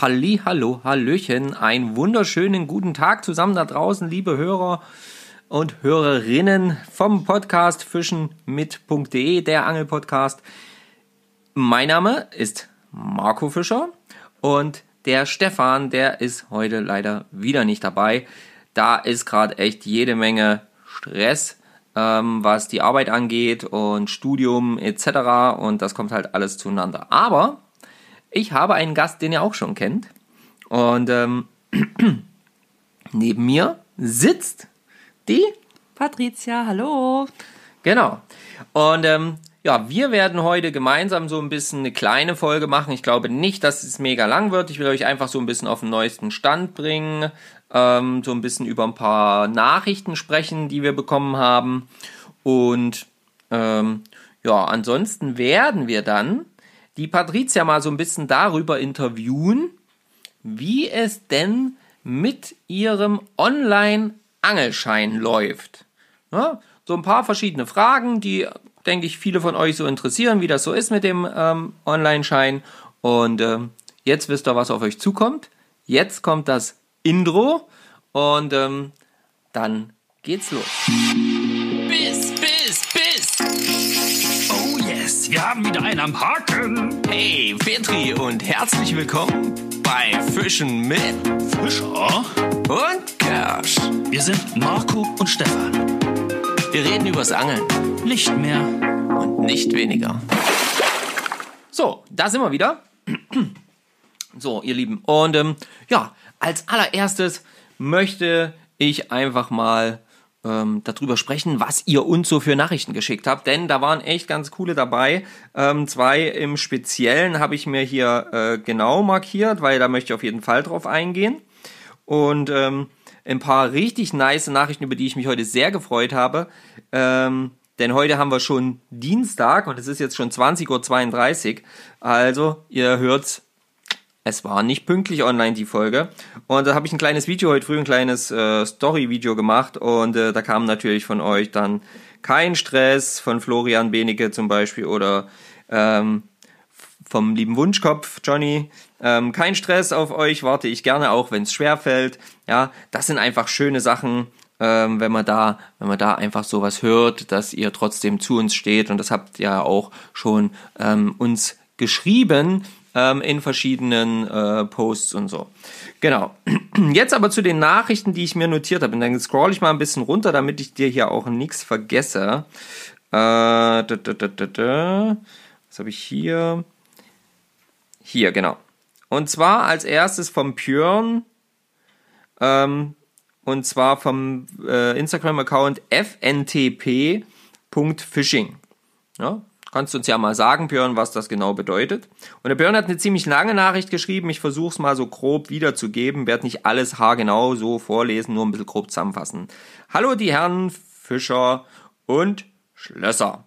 Halli, hallo, hallöchen, einen wunderschönen guten Tag zusammen da draußen, liebe Hörer und Hörerinnen vom Podcast Fischen mit.de, der Angelpodcast. Mein Name ist Marco Fischer und der Stefan, der ist heute leider wieder nicht dabei. Da ist gerade echt jede Menge Stress, ähm, was die Arbeit angeht und Studium etc. Und das kommt halt alles zueinander. Aber ich habe einen Gast, den ihr auch schon kennt. Und ähm, neben mir sitzt die Patricia, hallo. Genau. Und ähm, ja, wir werden heute gemeinsam so ein bisschen eine kleine Folge machen. Ich glaube nicht, dass es mega lang wird. Ich will euch einfach so ein bisschen auf den neuesten Stand bringen, ähm, so ein bisschen über ein paar Nachrichten sprechen, die wir bekommen haben. Und ähm, ja, ansonsten werden wir dann die Patricia mal so ein bisschen darüber interviewen, wie es denn mit ihrem Online-Angelschein läuft. Ja, so ein paar verschiedene Fragen, die, denke ich, viele von euch so interessieren, wie das so ist mit dem ähm, Online-Schein. Und ähm, jetzt wisst ihr, was auf euch zukommt. Jetzt kommt das Intro und ähm, dann geht's los. Wir haben wieder einen am Haken. Hey, Petri und herzlich willkommen bei Fischen mit Fischer. und Kersch. Wir sind Marco und Stefan. Wir reden übers Angeln Nicht mehr. und nicht weniger. So, da sind wir wieder. So, ihr Lieben. Und ähm, ja, als allererstes möchte ich einfach mal ähm, darüber sprechen, was ihr uns so für Nachrichten geschickt habt, denn da waren echt ganz coole dabei. Ähm, zwei im Speziellen habe ich mir hier äh, genau markiert, weil da möchte ich auf jeden Fall drauf eingehen. Und ähm, ein paar richtig nice Nachrichten, über die ich mich heute sehr gefreut habe. Ähm, denn heute haben wir schon Dienstag und es ist jetzt schon 20.32 Uhr. Also, ihr hört's, es war nicht pünktlich online die Folge. Und da habe ich ein kleines Video heute früh, ein kleines äh, Story-Video gemacht. Und äh, da kam natürlich von euch dann kein Stress, von Florian Benecke zum Beispiel oder ähm, vom lieben Wunschkopf Johnny. Ähm, kein Stress auf euch, warte ich gerne, auch wenn es schwer fällt. Ja, das sind einfach schöne Sachen, ähm, wenn man da, wenn man da einfach sowas hört, dass ihr trotzdem zu uns steht und das habt ihr auch schon ähm, uns geschrieben ähm, in verschiedenen äh, Posts und so. Genau. Jetzt aber zu den Nachrichten, die ich mir notiert habe. Und dann scroll ich mal ein bisschen runter, damit ich dir hier auch nichts vergesse. Äh, da, da, da. Was habe ich hier? Hier, genau. Und zwar als erstes vom Björn. Ähm, und zwar vom äh, Instagram-Account fntp.fishing. Ja, kannst du uns ja mal sagen, Björn, was das genau bedeutet. Und der Björn hat eine ziemlich lange Nachricht geschrieben. Ich versuche es mal so grob wiederzugeben. Werde nicht alles haargenau so vorlesen, nur ein bisschen grob zusammenfassen. Hallo die Herren Fischer und Schlösser.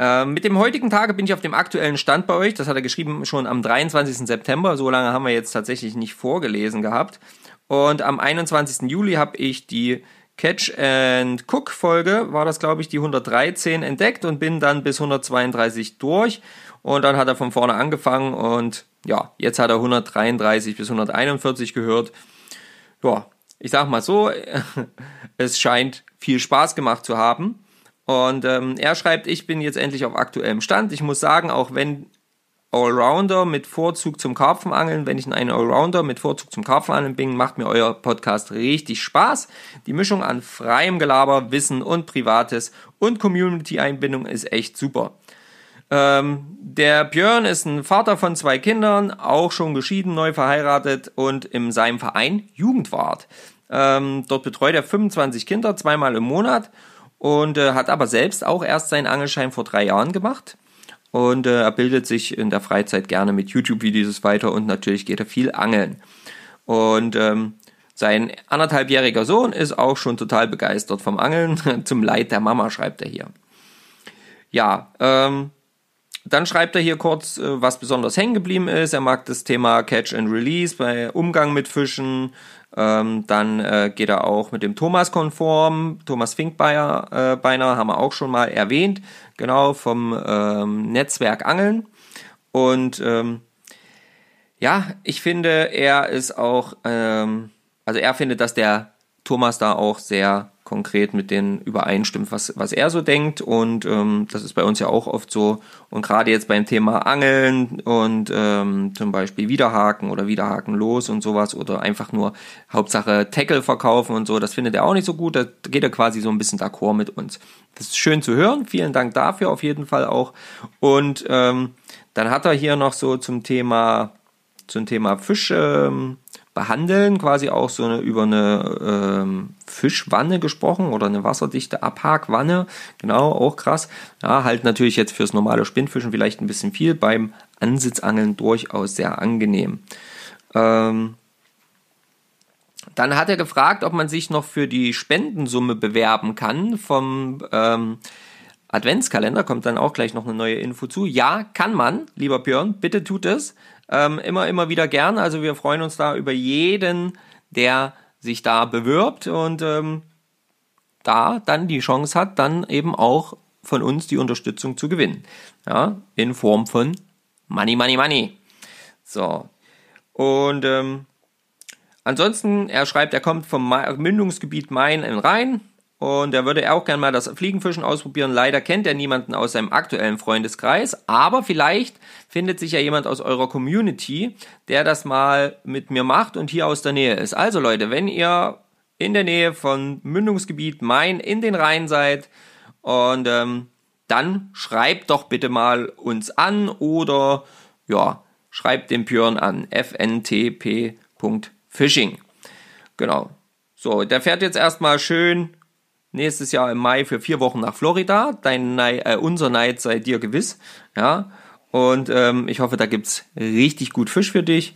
Ähm, mit dem heutigen Tage bin ich auf dem aktuellen Stand bei euch. Das hat er geschrieben schon am 23. September. So lange haben wir jetzt tatsächlich nicht vorgelesen gehabt. Und am 21. Juli habe ich die Catch and Cook Folge, war das glaube ich die 113 entdeckt und bin dann bis 132 durch. Und dann hat er von vorne angefangen und ja, jetzt hat er 133 bis 141 gehört. Ja, ich sag mal so, es scheint viel Spaß gemacht zu haben. Und ähm, er schreibt, ich bin jetzt endlich auf aktuellem Stand. Ich muss sagen, auch wenn Allrounder mit Vorzug zum Karpfenangeln, wenn ich in einen Allrounder mit Vorzug zum Karpfenangeln bin, macht mir euer Podcast richtig Spaß. Die Mischung an freiem Gelaber, Wissen und Privates und Community-Einbindung ist echt super. Ähm, der Björn ist ein Vater von zwei Kindern, auch schon geschieden, neu verheiratet und in seinem Verein Jugendwart. Ähm, dort betreut er 25 Kinder zweimal im Monat und äh, hat aber selbst auch erst seinen Angelschein vor drei Jahren gemacht. Und äh, er bildet sich in der Freizeit gerne mit YouTube-Videos weiter und natürlich geht er viel angeln. Und ähm, sein anderthalbjähriger Sohn ist auch schon total begeistert vom Angeln. Zum Leid der Mama schreibt er hier. Ja, ähm, dann schreibt er hier kurz, äh, was besonders hängen geblieben ist. Er mag das Thema Catch and Release bei Umgang mit Fischen. Ähm, dann äh, geht er auch mit dem Thomas konform. Thomas Finkbeiner äh, Beiner haben wir auch schon mal erwähnt. Genau, vom ähm, Netzwerk Angeln. Und ähm, ja, ich finde, er ist auch, ähm, also er findet, dass der Thomas da auch sehr konkret mit denen übereinstimmt, was, was er so denkt. Und ähm, das ist bei uns ja auch oft so. Und gerade jetzt beim Thema Angeln und ähm, zum Beispiel Wiederhaken oder Wiederhaken los und sowas oder einfach nur Hauptsache Tackle verkaufen und so, das findet er auch nicht so gut. Da geht er quasi so ein bisschen d'accord mit uns. Das ist schön zu hören. Vielen Dank dafür auf jeden Fall auch. Und ähm, dann hat er hier noch so zum Thema zum Thema Fisch ähm, behandeln, quasi auch so eine, über eine ähm, Fischwanne gesprochen oder eine wasserdichte Abhakwanne. Genau, auch krass. Ja, halt natürlich jetzt fürs normale Spinnfischen vielleicht ein bisschen viel, beim Ansitzangeln durchaus sehr angenehm. Ähm, dann hat er gefragt, ob man sich noch für die Spendensumme bewerben kann vom ähm, Adventskalender. Kommt dann auch gleich noch eine neue Info zu. Ja, kann man, lieber Björn, bitte tut es. Ähm, immer, immer wieder gern. Also wir freuen uns da über jeden, der sich da bewirbt und ähm, da dann die Chance hat, dann eben auch von uns die Unterstützung zu gewinnen. Ja, in Form von Money, Money, Money. So. Und ähm, ansonsten, er schreibt, er kommt vom Mündungsgebiet Main in Rhein, und er würde auch gerne mal das Fliegenfischen ausprobieren. Leider kennt er niemanden aus seinem aktuellen Freundeskreis, aber vielleicht findet sich ja jemand aus eurer Community, der das mal mit mir macht und hier aus der Nähe ist. Also Leute, wenn ihr in der Nähe von Mündungsgebiet Main in den Rhein seid und ähm, dann schreibt doch bitte mal uns an oder ja, schreibt den Björn an fntp.fishing. Genau. So, der fährt jetzt erstmal schön nächstes Jahr im Mai für vier Wochen nach Florida. Dein Neid, äh, unser Neid sei dir gewiss. Ja. Und ähm, ich hoffe, da gibt es richtig gut Fisch für dich.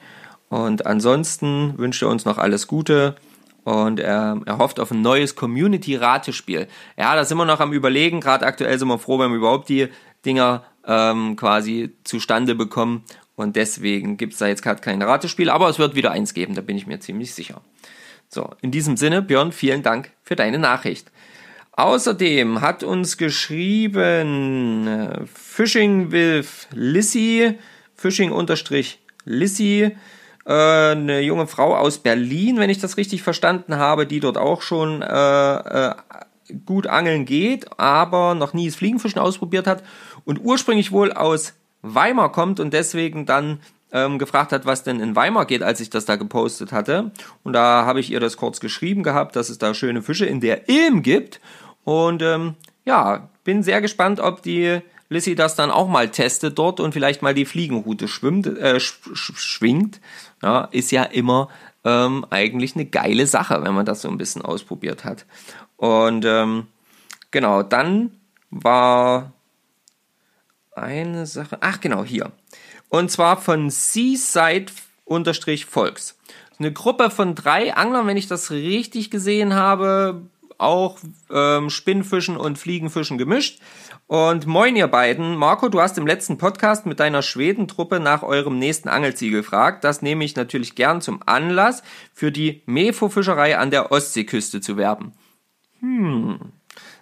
Und ansonsten wünscht er uns noch alles Gute. Und er, er hofft auf ein neues Community-Ratespiel. Ja, da sind wir noch am Überlegen. Gerade aktuell sind wir froh, wenn wir überhaupt die Dinger ähm, quasi zustande bekommen. Und deswegen gibt es da jetzt gerade kein Ratespiel. Aber es wird wieder eins geben, da bin ich mir ziemlich sicher. So, in diesem Sinne, Björn, vielen Dank für deine Nachricht. Außerdem hat uns geschrieben äh, Fishing with Lissy, Fishing unterstrich Lissy, äh, eine junge Frau aus Berlin, wenn ich das richtig verstanden habe, die dort auch schon äh, äh, gut angeln geht, aber noch nie das Fliegenfischen ausprobiert hat und ursprünglich wohl aus Weimar kommt und deswegen dann ähm, gefragt hat, was denn in Weimar geht, als ich das da gepostet hatte. Und da habe ich ihr das kurz geschrieben gehabt, dass es da schöne Fische in der Ilm gibt. Und ähm, ja, bin sehr gespannt, ob die Lissy das dann auch mal testet dort und vielleicht mal die Fliegenroute schwimmt, äh, sch schwingt. Ja, ist ja immer ähm, eigentlich eine geile Sache, wenn man das so ein bisschen ausprobiert hat. Und ähm, genau, dann war eine Sache. Ach genau, hier. Und zwar von Seaside-Volks. Eine Gruppe von drei Anglern, wenn ich das richtig gesehen habe, auch ähm, Spinnfischen und Fliegenfischen gemischt. Und moin ihr beiden. Marco, du hast im letzten Podcast mit deiner Schwedentruppe nach eurem nächsten Angelziel gefragt. Das nehme ich natürlich gern zum Anlass, für die Mefo-Fischerei an der Ostseeküste zu werben. Hm.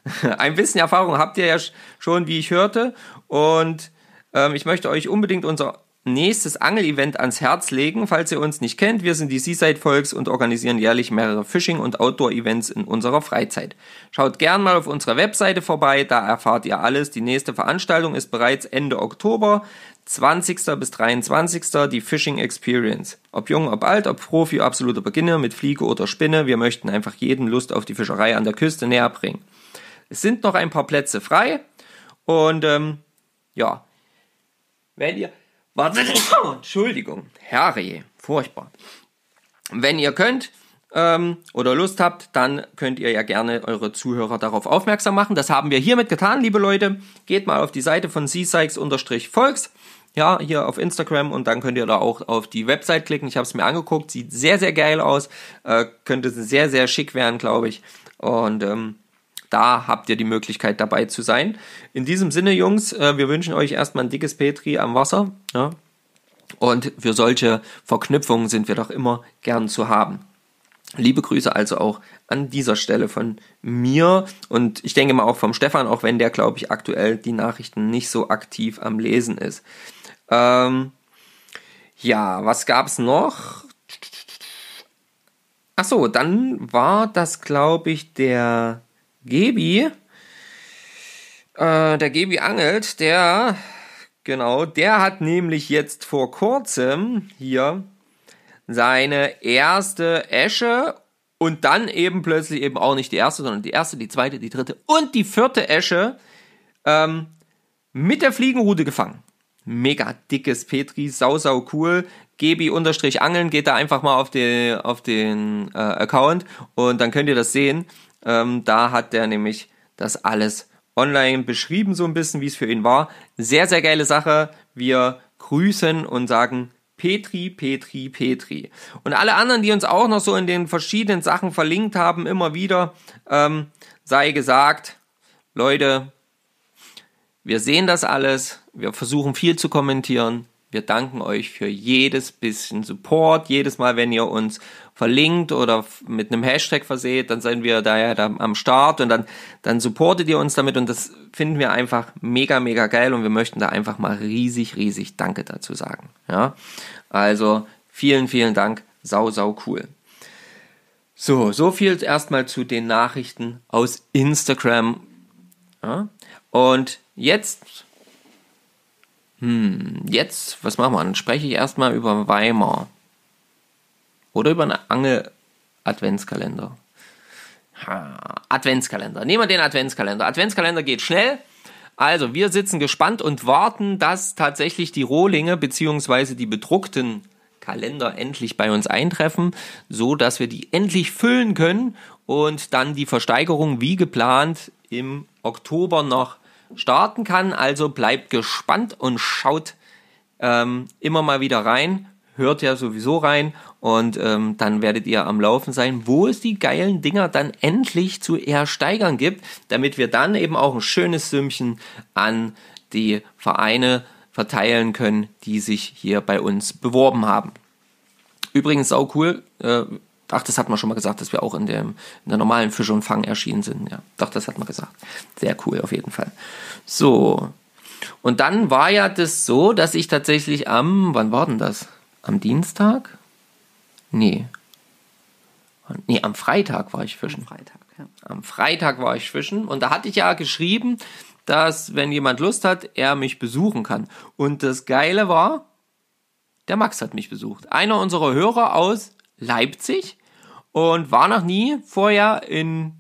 Ein bisschen Erfahrung habt ihr ja schon, wie ich hörte. Und ähm, ich möchte euch unbedingt unser nächstes Angelevent ans Herz legen. Falls ihr uns nicht kennt, wir sind die Seaside Volks und organisieren jährlich mehrere Fishing- und Outdoor-Events in unserer Freizeit. Schaut gern mal auf unserer Webseite vorbei, da erfahrt ihr alles. Die nächste Veranstaltung ist bereits Ende Oktober, 20. bis 23. die Fishing Experience. Ob jung, ob alt, ob Profi, absoluter Beginner mit Fliege oder Spinne, wir möchten einfach jeden Lust auf die Fischerei an der Küste näher bringen. Es sind noch ein paar Plätze frei und ähm, ja, wenn ihr Warte, Entschuldigung, Harry, furchtbar. Wenn ihr könnt ähm, oder Lust habt, dann könnt ihr ja gerne eure Zuhörer darauf aufmerksam machen. Das haben wir hiermit getan, liebe Leute. Geht mal auf die Seite von csykes-volks. Ja, hier auf Instagram und dann könnt ihr da auch auf die Website klicken. Ich habe es mir angeguckt, sieht sehr, sehr geil aus. Äh, könnte sehr, sehr schick werden, glaube ich. Und ähm, da habt ihr die Möglichkeit dabei zu sein. In diesem Sinne, Jungs, äh, wir wünschen euch erstmal ein dickes Petri am Wasser. Ja? Und für solche Verknüpfungen sind wir doch immer gern zu haben. Liebe Grüße also auch an dieser Stelle von mir und ich denke mal auch vom Stefan, auch wenn der, glaube ich, aktuell die Nachrichten nicht so aktiv am Lesen ist. Ähm, Ja, was gab's noch? Ach so, dann war das, glaube ich, der Gebi. Äh, der Gebi angelt, der, genau, der hat nämlich jetzt vor kurzem hier seine erste Esche und dann eben plötzlich eben auch nicht die erste, sondern die erste, die zweite, die dritte und die vierte Esche ähm, mit der Fliegenrute gefangen. Mega dickes Petri, sau, sau cool. Gebi-Angeln, geht da einfach mal auf, die, auf den äh, Account und dann könnt ihr das sehen. Ähm, da hat der nämlich das alles online beschrieben, so ein bisschen, wie es für ihn war. Sehr, sehr geile Sache. Wir grüßen und sagen Petri, Petri, Petri. Und alle anderen, die uns auch noch so in den verschiedenen Sachen verlinkt haben, immer wieder, ähm, sei gesagt, Leute, wir sehen das alles, wir versuchen viel zu kommentieren. Wir danken euch für jedes bisschen Support. Jedes Mal, wenn ihr uns verlinkt oder mit einem Hashtag verseht, dann sind wir da ja da am Start und dann, dann supportet ihr uns damit und das finden wir einfach mega, mega geil und wir möchten da einfach mal riesig, riesig Danke dazu sagen. Ja, also vielen, vielen Dank. Sau, sau cool. So, so viel erstmal zu den Nachrichten aus Instagram. Ja? Und jetzt hm, jetzt, was machen wir? Dann spreche ich erstmal über Weimar. Oder über einen Angel-Adventskalender. Adventskalender. Nehmen wir den Adventskalender. Adventskalender geht schnell. Also, wir sitzen gespannt und warten, dass tatsächlich die Rohlinge bzw. die bedruckten Kalender endlich bei uns eintreffen, so dass wir die endlich füllen können und dann die Versteigerung wie geplant im Oktober noch starten kann. Also bleibt gespannt und schaut ähm, immer mal wieder rein. Hört ja sowieso rein und ähm, dann werdet ihr am Laufen sein, wo es die geilen Dinger dann endlich zu ersteigern gibt, damit wir dann eben auch ein schönes Sümmchen an die Vereine verteilen können, die sich hier bei uns beworben haben. Übrigens auch cool, äh, Ach, das hat man schon mal gesagt, dass wir auch in, dem, in der normalen Fisch und Fang erschienen sind. Ja, doch, das hat man gesagt. Sehr cool, auf jeden Fall. So. Und dann war ja das so, dass ich tatsächlich am, wann war denn das? Am Dienstag? Nee. Nee, am Freitag war ich fischen. Am Freitag, ja. Am Freitag war ich fischen und da hatte ich ja geschrieben, dass, wenn jemand Lust hat, er mich besuchen kann. Und das Geile war, der Max hat mich besucht. Einer unserer Hörer aus Leipzig und war noch nie vorher in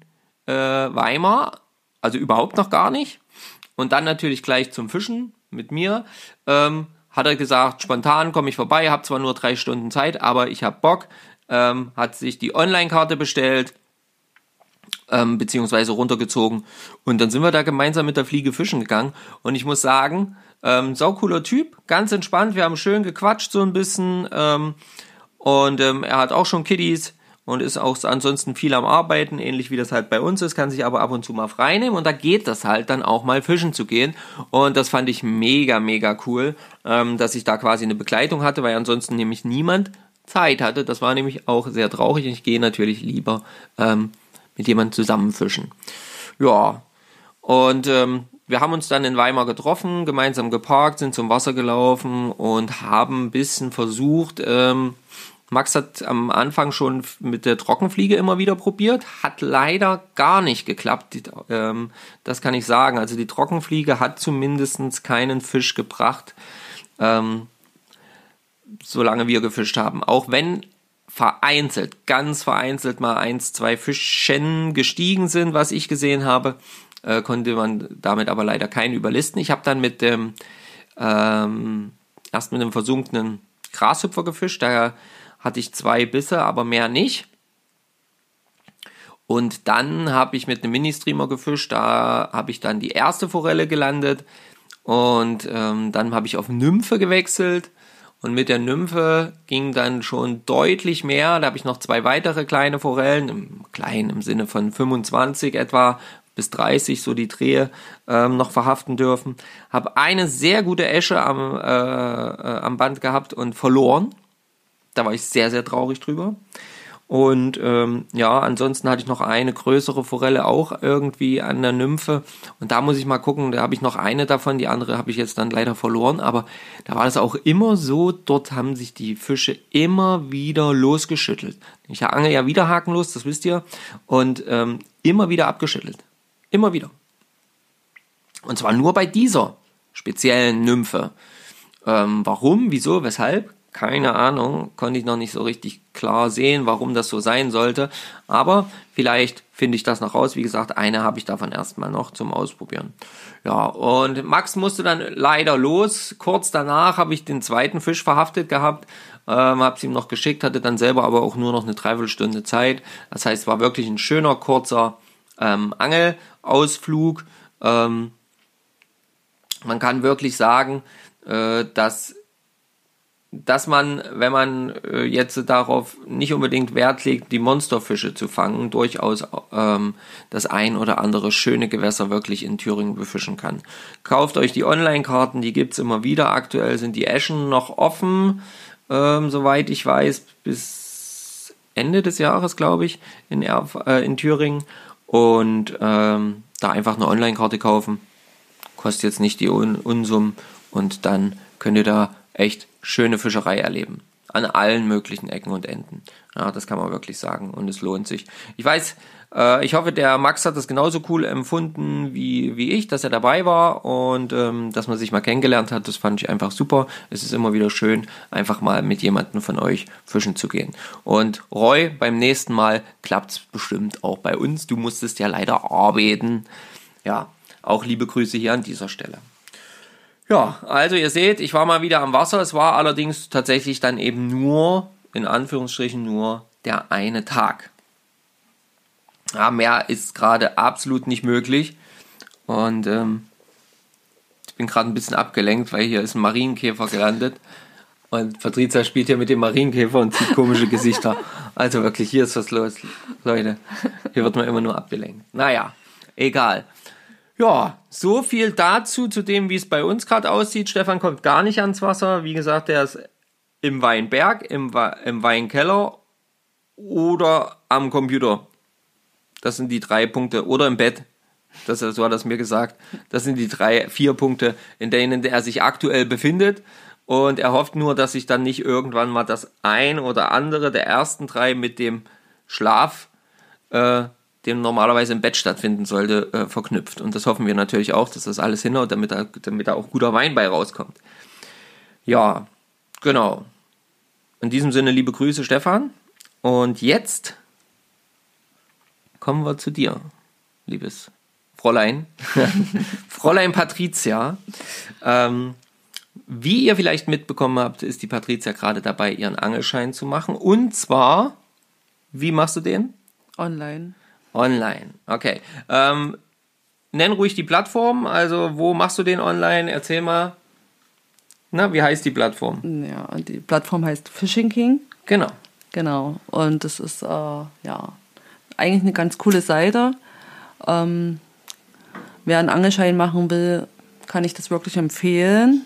äh, Weimar, also überhaupt noch gar nicht. Und dann natürlich gleich zum Fischen mit mir. Ähm, hat er gesagt, spontan komme ich vorbei, habe zwar nur drei Stunden Zeit, aber ich habe Bock. Ähm, hat sich die Online-Karte bestellt, ähm, beziehungsweise runtergezogen. Und dann sind wir da gemeinsam mit der Fliege fischen gegangen. Und ich muss sagen, ähm, saucooler Typ, ganz entspannt. Wir haben schön gequatscht so ein bisschen. Ähm, und ähm, er hat auch schon Kiddies und ist auch ansonsten viel am Arbeiten, ähnlich wie das halt bei uns ist, kann sich aber ab und zu mal freinehmen und da geht das halt dann auch mal fischen zu gehen und das fand ich mega, mega cool, ähm, dass ich da quasi eine Begleitung hatte, weil ansonsten nämlich niemand Zeit hatte. Das war nämlich auch sehr traurig ich gehe natürlich lieber ähm, mit jemandem zusammen fischen. Ja, und ähm, wir haben uns dann in Weimar getroffen, gemeinsam geparkt, sind zum Wasser gelaufen und haben ein bisschen versucht, ähm, Max hat am Anfang schon mit der Trockenfliege immer wieder probiert, hat leider gar nicht geklappt. Ähm, das kann ich sagen. Also die Trockenfliege hat zumindest keinen Fisch gebracht, ähm, solange wir gefischt haben. Auch wenn vereinzelt, ganz vereinzelt mal eins, zwei Fischen gestiegen sind, was ich gesehen habe, äh, konnte man damit aber leider keinen überlisten. Ich habe dann mit dem ähm, erst mit einem versunkenen Grashüpfer gefischt, daher hatte ich zwei Bisse, aber mehr nicht. Und dann habe ich mit einem Mini-Streamer gefischt, da habe ich dann die erste Forelle gelandet und ähm, dann habe ich auf Nymphe gewechselt und mit der Nymphe ging dann schon deutlich mehr. Da habe ich noch zwei weitere kleine Forellen, im kleinen im Sinne von 25 etwa bis 30 so die Drehe ähm, noch verhaften dürfen. Habe eine sehr gute Esche am, äh, äh, am Band gehabt und verloren. Da war ich sehr, sehr traurig drüber. Und ähm, ja, ansonsten hatte ich noch eine größere Forelle auch irgendwie an der Nymphe. Und da muss ich mal gucken, da habe ich noch eine davon, die andere habe ich jetzt dann leider verloren. Aber da war es auch immer so, dort haben sich die Fische immer wieder losgeschüttelt. Ich angel ja wieder hakenlos, das wisst ihr. Und ähm, immer wieder abgeschüttelt. Immer wieder. Und zwar nur bei dieser speziellen Nymphe. Ähm, warum, wieso, weshalb? Keine Ahnung, konnte ich noch nicht so richtig klar sehen, warum das so sein sollte. Aber vielleicht finde ich das noch raus. Wie gesagt, eine habe ich davon erstmal noch zum Ausprobieren. Ja, und Max musste dann leider los. Kurz danach habe ich den zweiten Fisch verhaftet gehabt, ähm, habe es ihm noch geschickt, hatte dann selber aber auch nur noch eine Dreiviertelstunde Zeit. Das heißt, war wirklich ein schöner, kurzer ähm, Angelausflug. Ähm, man kann wirklich sagen, äh, dass dass man, wenn man äh, jetzt darauf nicht unbedingt Wert legt, die Monsterfische zu fangen, durchaus ähm, das ein oder andere schöne Gewässer wirklich in Thüringen befischen kann. Kauft euch die Online-Karten, die gibt's immer wieder. Aktuell sind die Eschen noch offen, ähm, soweit ich weiß, bis Ende des Jahres, glaube ich, in, Erf äh, in Thüringen. Und ähm, da einfach eine Online-Karte kaufen. Kostet jetzt nicht die Un Unsummen und dann könnt ihr da echt schöne Fischerei erleben. An allen möglichen Ecken und Enden. Ja, das kann man wirklich sagen und es lohnt sich. Ich weiß, äh, ich hoffe, der Max hat das genauso cool empfunden wie, wie ich, dass er dabei war und ähm, dass man sich mal kennengelernt hat. Das fand ich einfach super. Es ist immer wieder schön, einfach mal mit jemandem von euch fischen zu gehen. Und Roy, beim nächsten Mal klappt es bestimmt auch bei uns. Du musstest ja leider arbeiten. Ja, auch liebe Grüße hier an dieser Stelle. Ja, also ihr seht, ich war mal wieder am Wasser. Es war allerdings tatsächlich dann eben nur, in Anführungsstrichen, nur der eine Tag. Ja, mehr ist gerade absolut nicht möglich. Und ähm, ich bin gerade ein bisschen abgelenkt, weil hier ist ein Marienkäfer gelandet. Und Patricia spielt hier mit dem Marienkäfer und zieht komische Gesichter. Also wirklich, hier ist was los, Leute. Hier wird man immer nur abgelenkt. Naja, egal. Ja, so viel dazu, zu dem, wie es bei uns gerade aussieht. Stefan kommt gar nicht ans Wasser. Wie gesagt, er ist im Weinberg, im, im Weinkeller oder am Computer. Das sind die drei Punkte. Oder im Bett. Das, so hat er es mir gesagt. Das sind die drei, vier Punkte, in denen er sich aktuell befindet. Und er hofft nur, dass sich dann nicht irgendwann mal das ein oder andere der ersten drei mit dem Schlaf äh, dem normalerweise im Bett stattfinden sollte, äh, verknüpft. Und das hoffen wir natürlich auch, dass das alles hinhaut, damit da, damit da auch guter Wein bei rauskommt. Ja, genau. In diesem Sinne liebe Grüße, Stefan. Und jetzt kommen wir zu dir, liebes Fräulein. Fräulein Patricia. Ähm, wie ihr vielleicht mitbekommen habt, ist die Patricia gerade dabei, ihren Angelschein zu machen. Und zwar, wie machst du den? Online. Online, okay. Ähm, nenn ruhig die Plattform, also wo machst du den online? Erzähl mal. Na, wie heißt die Plattform? Ja, die Plattform heißt Fishing King. Genau. Genau. Und das ist äh, ja eigentlich eine ganz coole Seite. Ähm, wer einen Angelschein machen will, kann ich das wirklich empfehlen.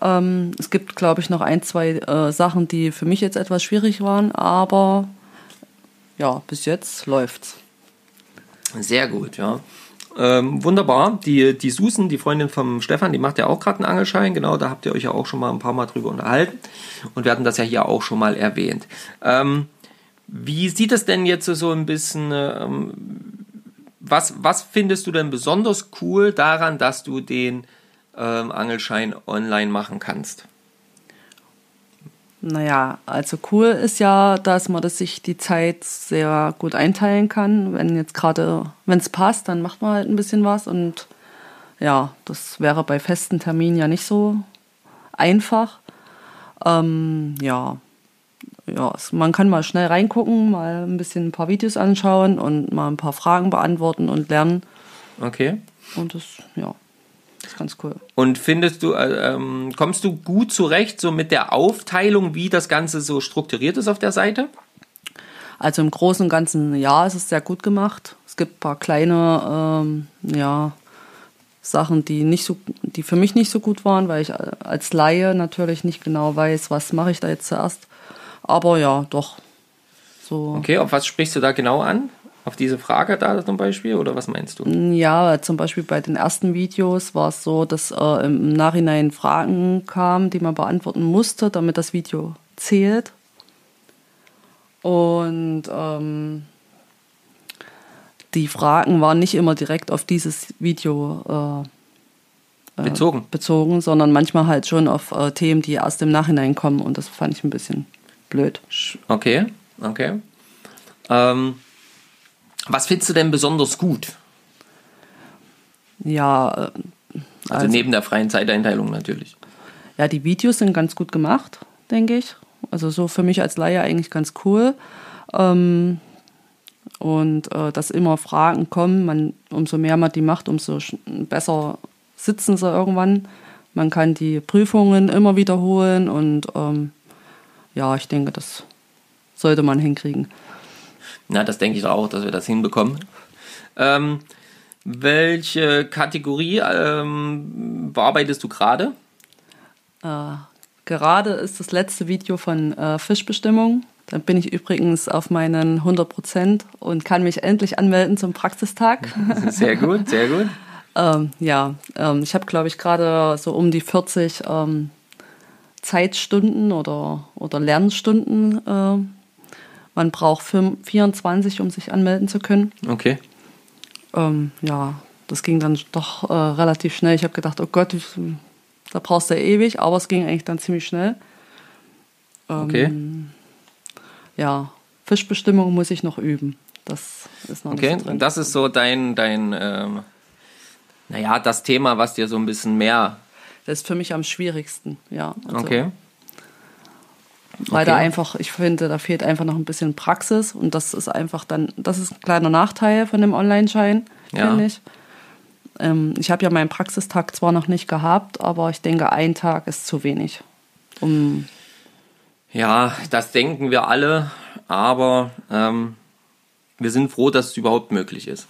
Ähm, es gibt, glaube ich, noch ein, zwei äh, Sachen, die für mich jetzt etwas schwierig waren, aber ja, bis jetzt läuft's. Sehr gut, ja. Ähm, wunderbar. Die, die Susan, die Freundin vom Stefan, die macht ja auch gerade einen Angelschein. Genau, da habt ihr euch ja auch schon mal ein paar Mal drüber unterhalten. Und wir hatten das ja hier auch schon mal erwähnt. Ähm, wie sieht es denn jetzt so ein bisschen, ähm, was, was findest du denn besonders cool daran, dass du den ähm, Angelschein online machen kannst? Naja, also cool ist ja, dass man das sich die Zeit sehr gut einteilen kann. Wenn jetzt gerade, wenn es passt, dann macht man halt ein bisschen was und ja, das wäre bei festen Terminen ja nicht so einfach. Ähm, ja, ja, man kann mal schnell reingucken, mal ein bisschen ein paar Videos anschauen und mal ein paar Fragen beantworten und lernen. Okay. Und das, ja. Das ist ganz cool. Und findest du, äh, ähm, kommst du gut zurecht so mit der Aufteilung, wie das Ganze so strukturiert ist auf der Seite? Also im Großen und Ganzen, ja, es ist sehr gut gemacht. Es gibt ein paar kleine, ähm, ja, Sachen, die nicht so, die für mich nicht so gut waren, weil ich als Laie natürlich nicht genau weiß, was mache ich da jetzt zuerst. Aber ja, doch, So. Okay, auf was sprichst du da genau an? Auf diese Frage da zum Beispiel oder was meinst du? Ja, zum Beispiel bei den ersten Videos war es so, dass äh, im Nachhinein Fragen kamen, die man beantworten musste, damit das Video zählt. Und ähm, die Fragen waren nicht immer direkt auf dieses Video äh, Bezogen. bezogen, sondern manchmal halt schon auf äh, Themen, die erst im Nachhinein kommen. Und das fand ich ein bisschen blöd. Okay, okay. Ähm, was findest du denn besonders gut? Ja, äh, Also, neben der freien Zeiteinteilung natürlich. Ja, die Videos sind ganz gut gemacht, denke ich. Also so für mich als Laie eigentlich ganz cool. Ähm, und äh, dass immer Fragen kommen, man, umso mehr man die macht, umso besser sitzen sie irgendwann. Man kann die Prüfungen immer wiederholen und ähm, ja, ich denke, das sollte man hinkriegen. Na, das denke ich auch, dass wir das hinbekommen. Ähm, welche Kategorie ähm, bearbeitest du gerade? Gerade ist das letzte Video von äh, Fischbestimmung. Da bin ich übrigens auf meinen 100 Prozent und kann mich endlich anmelden zum Praxistag. Sehr gut, sehr gut. ähm, ja, ähm, ich habe, glaube ich, gerade so um die 40 ähm, Zeitstunden oder, oder Lernstunden. Man braucht fünf- 24, um sich anmelden zu können. Okay. Ähm, ja, das ging dann doch äh, relativ schnell. Ich habe gedacht, oh Gott, da brauchst du ja ewig, aber es ging eigentlich dann ziemlich schnell. Ähm, Okay. Ja, Fischbestimmung muss ich noch üben. Das ist noch Okay, nicht so drin. und das ist so dein, dein ähm, naja, das Thema, was dir so ein bisschen mehr. Das ist für mich am schwierigsten, ja. Also, Okay. Weil da Okay. einfach, ich finde, da fehlt einfach noch ein bisschen Praxis und das ist einfach dann, das ist ein kleiner Nachteil von dem Online-Schein, Ja. finde ich. Ähm, ich habe ja meinen Praxistag zwar noch nicht gehabt, aber ich denke, ein Tag ist zu wenig. Um, Ja, das denken wir alle, aber ähm, wir sind froh, dass es überhaupt möglich ist.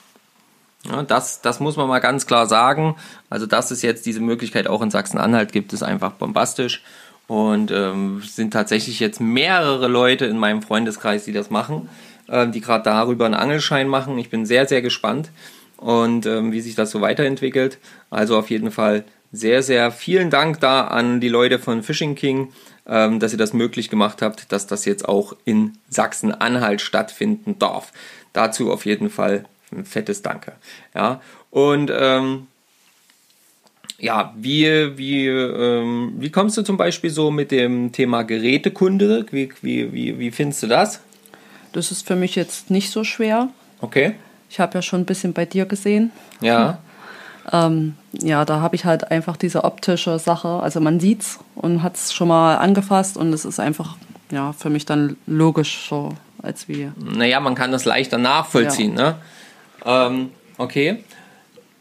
Ja, das, das muss man mal ganz klar sagen. Also, dass es jetzt diese Möglichkeit auch in Sachsen-Anhalt gibt, ist einfach bombastisch. Und ähm, sind tatsächlich jetzt mehrere Leute in meinem Freundeskreis, die das machen, ähm, die gerade darüber einen Angelschein machen. Ich bin sehr, sehr gespannt und ähm, wie sich das so weiterentwickelt. Also auf jeden Fall sehr, sehr vielen Dank da an die Leute von Fishing King, ähm, dass ihr das möglich gemacht habt, dass das jetzt auch in Sachsen-Anhalt stattfinden darf. Dazu auf jeden Fall ein fettes Danke. Ja, und ähm, ja, wie, wie, ähm, wie kommst du zum Beispiel so mit dem Thema Gerätekunde? Wie, wie, wie, wie findest du das? das ist für mich jetzt nicht so schwer. Okay. Ich habe ja schon ein bisschen bei dir gesehen. Ja. Ähm, ja, da habe ich halt einfach diese optische Sache. Also man sieht's und hat es schon mal angefasst und es ist einfach ja für mich dann logisch so als wie. Naja, man kann das leichter nachvollziehen. Ne? Ähm, okay.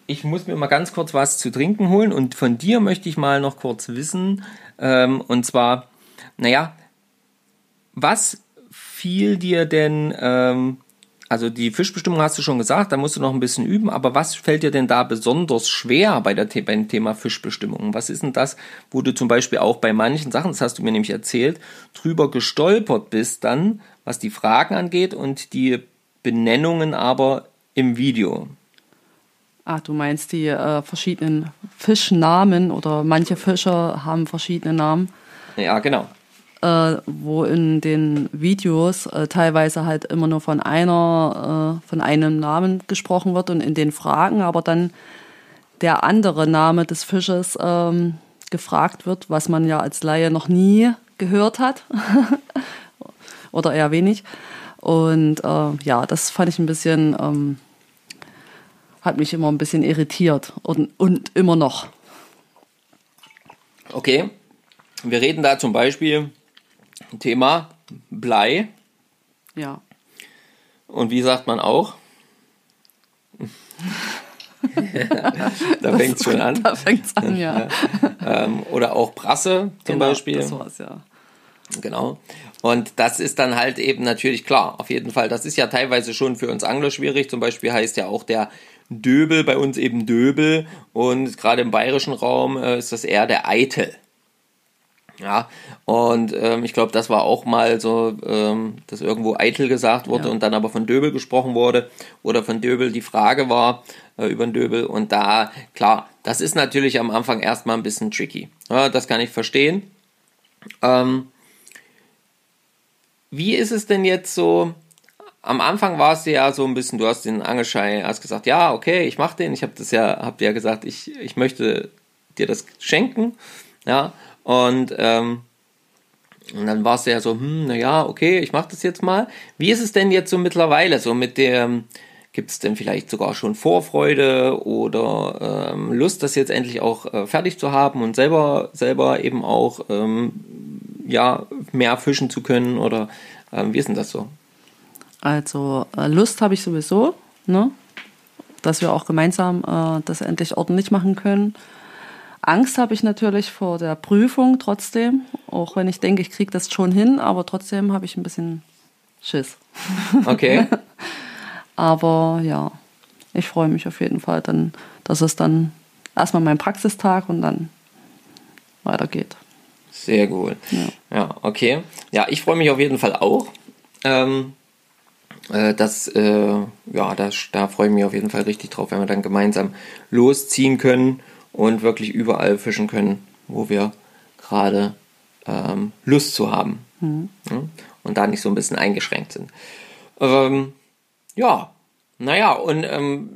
Ich muss mir mal ganz kurz was zu trinken holen und von dir möchte ich mal noch kurz wissen. Ähm, und zwar, naja, was fiel dir denn, ähm, also die Fischbestimmung hast du schon gesagt, da musst du noch ein bisschen üben, aber was fällt dir denn da besonders schwer bei der, beim Thema Fischbestimmung? Was ist denn das, wo du zum Beispiel auch bei manchen Sachen, das hast du mir nämlich erzählt, drüber gestolpert bist dann, was die Fragen angeht und die Benennungen aber im Video? Ah, du meinst die äh, verschiedenen Fischnamen oder manche Fische haben verschiedene Namen, Ja, genau. äh, wo in den Videos äh, teilweise halt immer nur von einer, äh, von einem Namen gesprochen wird und in den Fragen aber dann der andere Name des Fisches ähm, gefragt wird, was man ja als Laie noch nie gehört hat oder eher wenig. Und äh, ja, das fand ich ein bisschen, ähm, hat mich immer ein bisschen irritiert und, und immer noch. Okay. Wir reden da zum Beispiel Thema Blei. Ja. Und wie sagt man auch? da fängt es schon an. Da fängt's an, ja. Ähm, oder auch Brasse zum Genau, Beispiel. Das war's, ja. Genau. Und das ist dann halt eben natürlich klar, auf jeden Fall. Das ist ja teilweise schon für uns Angler schwierig. Zum Beispiel heißt ja auch der Döbel bei uns eben Döbel und gerade im bayerischen Raum äh, ist das eher der Eitel. Ja, und ähm, ich glaube, das war auch mal so, ähm, dass irgendwo eitel gesagt wurde Ja. und dann aber von Döbel gesprochen wurde oder von Döbel die Frage war äh, über den Döbel. Und da, klar, das ist natürlich am Anfang erstmal ein bisschen tricky. Ja, das kann ich verstehen. Ähm, wie ist es denn jetzt so? Am Anfang war es ja so ein bisschen, du hast den Angelschein, hast gesagt, ja, okay, ich mache den. Ich habe das ja, hab dir ja gesagt, ich, ich möchte dir das schenken. Ja, und, ähm, und dann war es ja so, hm, naja, okay, ich mache das jetzt mal. Wie ist es denn jetzt so mittlerweile? So mit dem, gibt es denn vielleicht sogar schon Vorfreude oder ähm, Lust, das jetzt endlich auch äh, fertig zu haben und selber, selber eben auch ähm, ja, mehr fischen zu können? Oder ähm, wie ist denn das so? Also äh, Lust habe ich sowieso, ne? dass wir auch gemeinsam äh, das endlich ordentlich machen können. Angst habe ich natürlich vor der Prüfung trotzdem, auch wenn ich denke, ich kriege das schon hin, aber trotzdem habe ich ein bisschen Schiss. Okay. Aber ja, ich freue mich auf jeden Fall dann, dass es dann erstmal mein Praxistag und dann weitergeht. Sehr gut. Ja, okay. Ja, ich freue mich auf jeden Fall auch. Ähm, äh, das, äh, ja, das, da freue ich mich auf jeden Fall richtig drauf, wenn wir dann gemeinsam losziehen können und wirklich überall fischen können, wo wir gerade ähm, Lust zu haben. Ja, Und da nicht so ein bisschen eingeschränkt sind. Ähm, ja, naja, und ähm,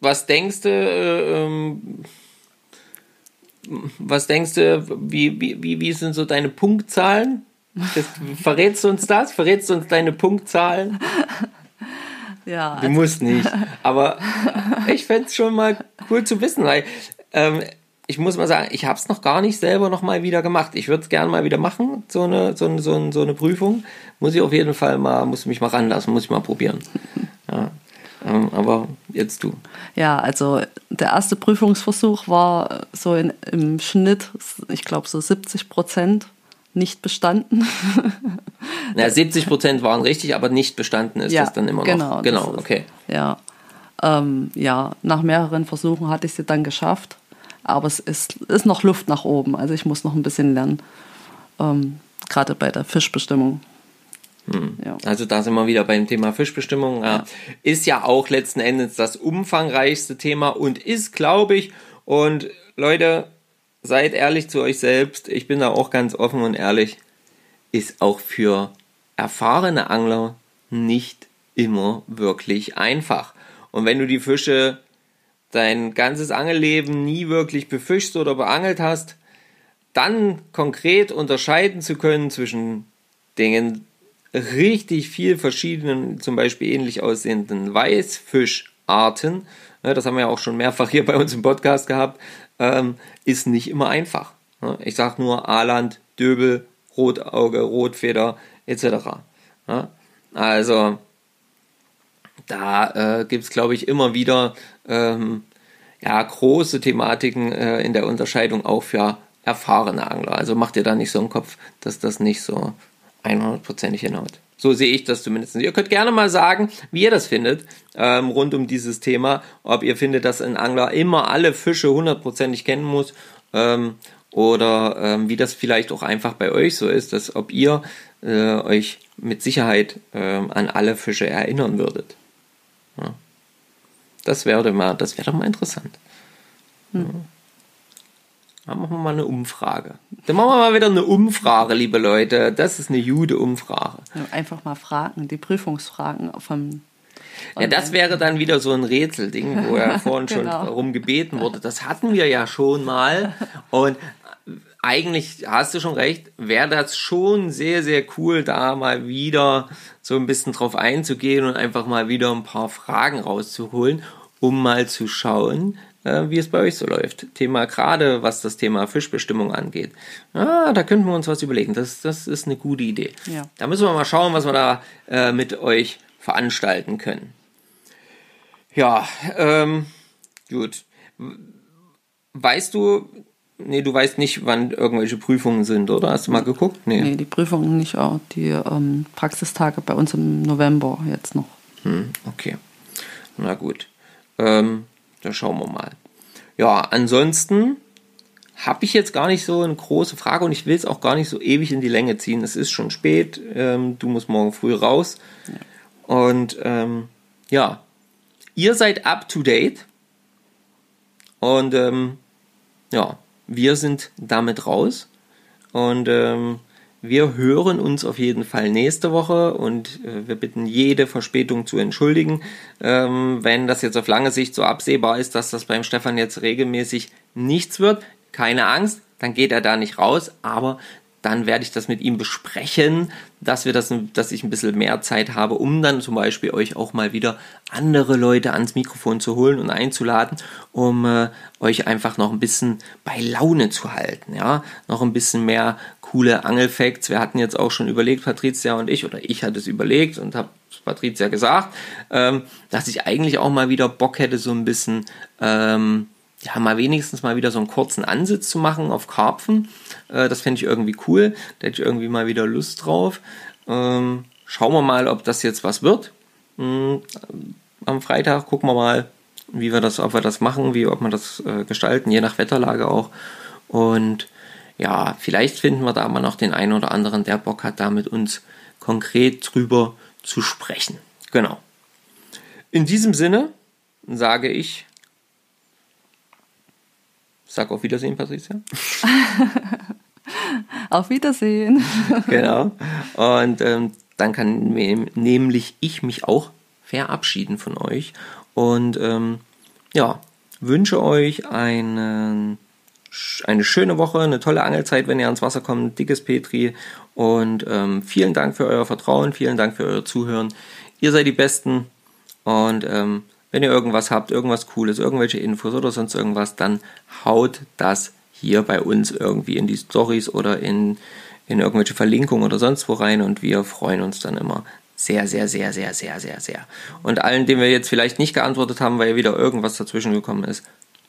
was denkst du, äh, ähm, was denkst du, wie, wie, wie sind so deine Punktzahlen? Das, verrätst du uns das? Verrätst du uns deine Punktzahlen? Ja, Du musst nicht. Aber ich fände es schon mal cool zu wissen, weil ähm, ich muss mal sagen, ich habe es noch gar nicht selber noch mal wieder gemacht. Ich würde es gerne mal wieder machen, so eine, so, eine, so, eine, so eine Prüfung. Muss ich auf jeden Fall mal, muss mich mal ranlassen, muss ich mal probieren. Ja. Ähm, aber jetzt du. Ja, also der erste Prüfungsversuch war so in, im Schnitt, ich glaube so 70 Prozent nicht bestanden. Na, 70 Prozent waren richtig, aber nicht bestanden ist Ja, das dann immer genau, noch. Genau, ist- okay. Ja, ähm, ja, nach mehreren Versuchen hatte ich sie dann geschafft, aber es ist, ist noch Luft nach oben. Also ich muss noch ein bisschen lernen, ähm, gerade bei der Fischbestimmung. Ja. Also da sind wir wieder beim Thema Fischbestimmung. Ja. Ist ja auch letzten Endes das umfangreichste Thema und ist, glaube ich, und Leute, seid ehrlich zu euch selbst. Ich bin da auch ganz offen und ehrlich. Ist auch für erfahrene Angler nicht immer wirklich einfach. Und wenn du die Fische dein ganzes Angelleben nie wirklich befischst oder beangelt hast, dann konkret unterscheiden zu können zwischen den richtig viel verschiedenen, zum Beispiel ähnlich aussehenden Weißfischarten, ne, das haben wir ja auch schon mehrfach hier bei uns im Podcast gehabt, ähm, ist nicht immer einfach. Ne. Ich sage nur Aaland, Döbel, Rotauge, Rotfeder etc. Ja, Also da äh, gibt es, glaube ich, immer wieder ähm, ja, große Thematiken äh, in der Unterscheidung auch für erfahrene Angler. Also macht ihr da nicht so einen Kopf, dass das nicht so 100%ig hinhaut. So sehe ich das zumindest. Ihr könnt gerne mal sagen, wie ihr das findet ähm, rund um dieses Thema. Ob ihr findet, dass ein Angler immer alle Fische hundertprozentig kennen muss ähm, oder ähm, wie das vielleicht auch einfach bei euch so ist, dass ob ihr äh, euch mit Sicherheit ähm, an alle Fische erinnern würdet. Ja. Das wäre mal, das wäre doch mal interessant. Ja. Dann machen wir mal eine Umfrage. Dann machen wir mal wieder eine Umfrage, liebe Leute. Das ist eine gute Umfrage. Einfach mal fragen, die Prüfungsfragen vom. Ja, das wäre dann wieder so ein Rätselding, wo ja vorhin schon Genau. darum gebeten wurde. Das hatten wir ja schon mal. Und eigentlich hast du schon recht, wäre das schon sehr, sehr cool, da mal wieder so ein bisschen drauf einzugehen und einfach mal wieder ein paar Fragen rauszuholen, um mal zu schauen, wie es bei euch so läuft. Thema gerade, was das Thema Fischbestimmung angeht. Ah, da könnten wir uns was überlegen. Das, das ist eine gute Idee. Ja. Da müssen wir mal schauen, was wir da äh, mit euch veranstalten können. Ja, ähm, gut. Weißt du, nee, du weißt nicht, wann irgendwelche Prüfungen sind, oder? Hast du mal geguckt? Nee. Nee, die Prüfungen nicht, auch die ähm, Praxistage bei uns im November jetzt noch. Hm, okay. Na gut. Ähm, dann schauen wir mal. Ja, ansonsten habe ich jetzt gar nicht so eine große Frage und ich will es auch gar nicht so ewig in die Länge ziehen. Es ist schon spät, ähm, du musst morgen früh raus. Ja. Und ähm, ja, ihr seid up to date. Und ähm, ja, wir sind damit raus. Und ähm, wir hören uns auf jeden Fall nächste Woche und äh, wir bitten jede Verspätung zu entschuldigen. Ähm, wenn das jetzt auf lange Sicht so absehbar ist, dass das beim Stefan jetzt regelmäßig nichts wird, keine Angst, dann geht er da nicht raus, aber dann werde ich das mit ihm besprechen, dass wir das, dass ich ein bisschen mehr Zeit habe, um dann zum Beispiel euch auch mal wieder andere Leute ans Mikrofon zu holen und einzuladen, um äh, euch einfach noch ein bisschen bei Laune zu halten, ja, noch ein bisschen mehr coole Angelfacts. Wir hatten jetzt auch schon überlegt, Patricia und ich, oder ich hatte es überlegt und habe Patricia gesagt, ähm, dass ich eigentlich auch mal wieder Bock hätte, so ein bisschen ähm, ja, mal wenigstens mal wieder so einen kurzen Ansitz zu machen auf Karpfen. Äh, das fände ich irgendwie cool. Da hätte ich irgendwie mal wieder Lust drauf. Ähm, schauen wir mal, ob das jetzt was wird. Ähm, am Freitag gucken wir mal, wie wir das, ob wir das machen, wie, ob wir das äh, gestalten, je nach Wetterlage auch. Und ja, vielleicht finden wir da mal noch den einen oder anderen, der Bock hat, da mit uns konkret drüber zu sprechen. Genau. In diesem Sinne sage ich Sag auf Wiedersehen, Patricia. auf Wiedersehen. genau. Und ähm, dann kann nämlich ich mich auch verabschieden von euch. Und ähm, ja, wünsche euch einen, eine schöne Woche, eine tolle Angelzeit, wenn ihr ans Wasser kommt, dickes Petri. Und ähm, vielen Dank für euer Vertrauen, vielen Dank für euer Zuhören. Ihr seid die Besten. Und ähm, wenn ihr irgendwas habt, irgendwas Cooles, irgendwelche Infos oder sonst irgendwas, dann haut das hier bei uns irgendwie in die Stories oder in, in irgendwelche Verlinkungen oder sonst wo rein und wir freuen uns dann immer sehr, sehr, sehr, sehr, sehr, sehr, sehr. Und allen, denen wir jetzt vielleicht nicht geantwortet haben, weil wieder irgendwas dazwischen gekommen ist,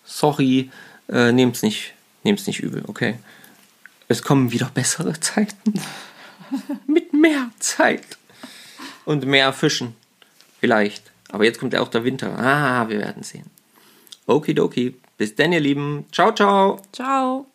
sorry, äh, nehmt's nicht, nehmt's nicht übel, okay? Es kommen wieder bessere Zeiten. Mit mehr Zeit. Und mehr Fischen. Vielleicht. Aber jetzt kommt ja auch der Winter. Ah, wir werden sehen. Okidoki. Bis dann, ihr Lieben. Ciao, ciao. Ciao.